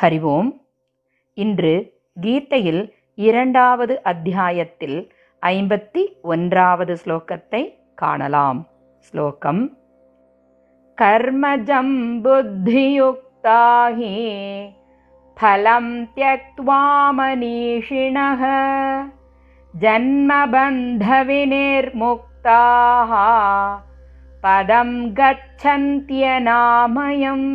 ஹரிவோம். இன்று கீதையில் இரண்டாவது அத்தியாயத்தில் ஐம்பத்தி ஒன்றாவது ஸ்லோகத்தை காணலாம். ஸ்லோகம் கர்மஜம் புத்தியுக்தாஹி ஃபலம் தியக்வா மனீஷிணக ஜன்மபந்தவினிர்முக்தாக பதம் கச்சந்தியநாமயம்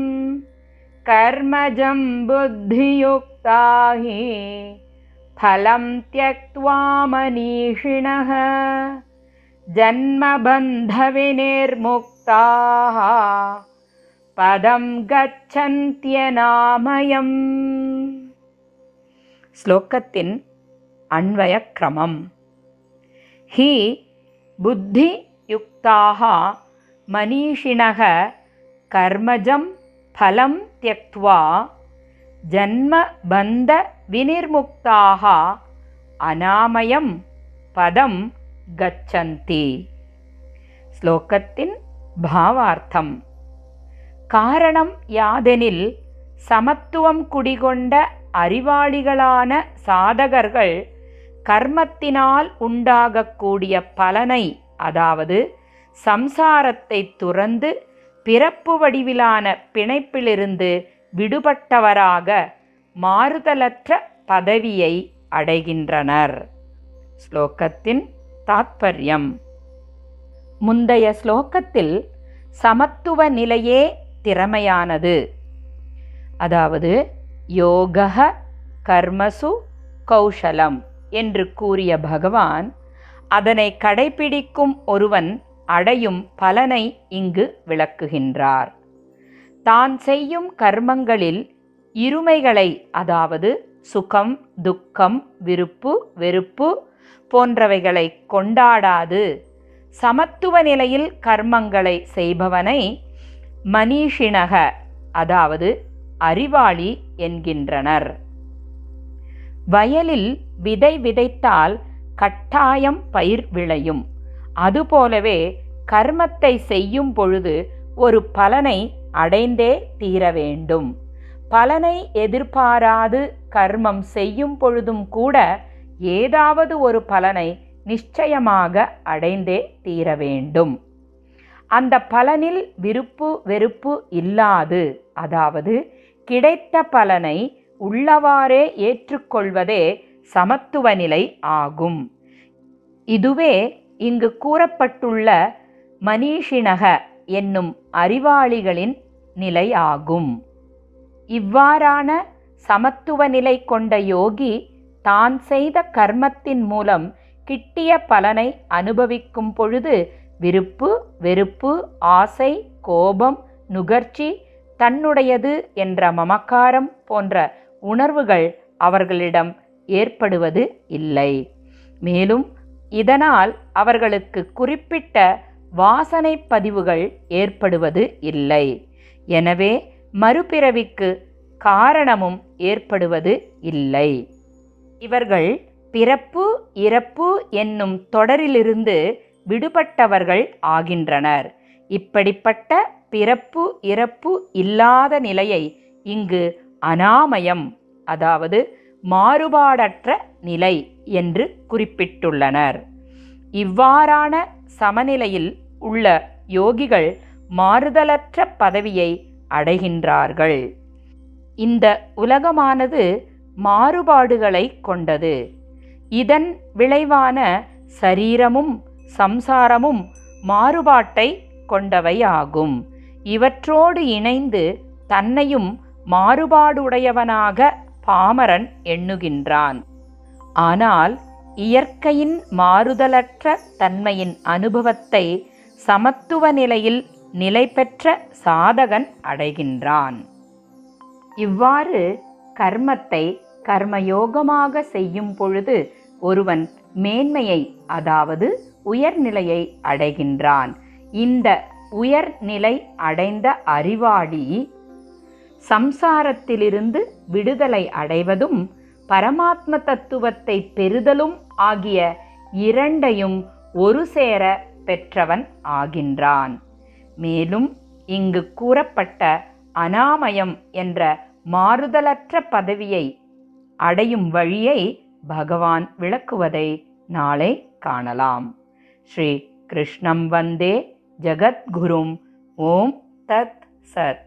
कर्मजं बुद्धियुक्ता हि फलं त्यक्त्वा मनीषिणः। जन्मबन्धविनिर्मुक्ताः पदं गच्छन्त्यनामयम्। श्लोकस्य अन्वयक्रमम्। हि बुद्धियुक्ताः मनीषिणः कर्मजं ஃபலம் त्यक्त्वा ஜன்மபந்தவினிர்முக்தாக அனாமயம் பதம் கச்சந்தி ஸ்லோகத்தின் பாவார்த்தம் காரணம் யாதெனில் சமத்துவம் குடிகொண்ட அறிவாளிகளான சாதகர்கள் கர்மத்தினால் உண்டாகக்கூடிய பலனை அதாவது சம்சாரத்தை துறந்து பிறப்பு வடிவிலான பிணைப்பிலிருந்து விடுபட்டவராக மாறுதலற்ற பதவியை அடைகின்றனர். ஸ்லோகத்தின் தாத்பரியம். முந்தைய ஸ்லோகத்தில் சமத்துவ நிலையே திறமையானது. அதாவது யோக கர்மசு கௌஷலம் என்று கூறிய பகவான் அதனை கடைபிடிக்கும் ஒருவன் அடையும் பலனை இங்கு விளக்குகின்றார். தான் செய்யும் கர்மங்களில் இருமைகளை அதாவது சுகம் துக்கம் விருப்பு வெறுப்பு போன்றவைகளை கொண்டாடாது. சமத்துவ நிலையில் கர்மங்களை செய்பவனை மனிஷினக அதாவது அறிவாளி என்கின்றனர். வயலில் விதை விதைத்தால் கட்டாயம் பயிர் விளையும். அதுபோலவே கர்மத்தை செய்யும் பொழுது ஒரு பலனை அடைந்தே தீர வேண்டும். பலனை எதிர்பாராது கர்மம் செய்யும் பொழுதும் கூட ஏதாவது ஒரு பலனை நிச்சயமாக அடைந்தே தீர வேண்டும். அந்த பலனில் விருப்பு வெறுப்பு இல்லாது அதாவது கிடைத்த பலனை உள்ளவாறே ஏற்றுக்கொள்வதே சமத்துவ நிலை ஆகும். இதுவே இங்கு கூறப்பட்டுள்ள மனிஷினக என்னும் அறிவாளிகளின் நிலை ஆகும். இவ்வாறான சமத்துவ நிலை கொண்ட யோகி தான் செய்த கர்மத்தின் மூலம் கிட்டிய பலனை அனுபவிக்கும் பொழுது விருப்பு வெறுப்பு ஆசை கோபம் நுகர்ச்சி தன்னுடையது என்ற மமக்காரம் போன்ற உணர்வுகள் அவர்களிடம் ஏற்படுவது இல்லை. மேலும் இதனால் அவர்களுக்கு குறிப்பிட்ட வாசனை பதிவுகள் ஏற்படுவது இல்லை. எனவே மறுபிறவிக்கு காரணமும் ஏற்படுவது இல்லை. இவர்கள் பிறப்பு இறப்பு என்னும் தொடரிலிருந்து விடுபட்டவர்கள் ஆகின்றனர். இப்படிப்பட்ட பிறப்பு இறப்பு இல்லாத நிலையை இங்கு அனாமயம் அதாவது மாறுபாடற்ற நிலை என்று குறிப்பிட்டுள்ளனர். இவ்வாறான சமநிலையில் உள்ள யோகிகள் மாறுதலற்ற பதவியை அடைகின்றார்கள். இந்த உலகமானது மாறுபாடுகளை கொண்டது. இதன் விளைவான சரீரமும் சம்சாரமும் மாறுபாட்டை கொண்டவையாகும். இவற்றோடு இணைந்து தன்னையும் மாறுபாடுடையவனாக பாமரன் எண்ணுகின்றான். ஆனால் இயற்கையின் மாறுதலற்ற தன்மையின் அனுபவத்தை சமத்துவ நிலையில் நிலை பெற்ற சாதகன் அடைகின்றான். இவ்வாறு கர்மத்தை கர்மயோகமாக செய்யும் பொழுது ஒருவன் மேன்மையை அதாவது உயர்நிலையை அடைகின்றான். இந்த உயர்நிலை அடைந்த அறிவாளி சம்சாரத்திலிருந்து விடுதலை அடைவதும் பரமாத்ம தத்துவத்தை பெறுதலும் ஆகிய இரண்டையும் ஒரு சேர பெற்றவன் ஆகின்றான். மேலும் இங்கு கூறப்பட்ட அனாமயம் என்ற மாறுதலற்ற பதவியை அடையும் வழியை பகவான் விளக்குவதை நாளை காணலாம். ஸ்ரீ கிருஷ்ணம் வந்தே ஜகத்குரும் ஓம் தத் சத்.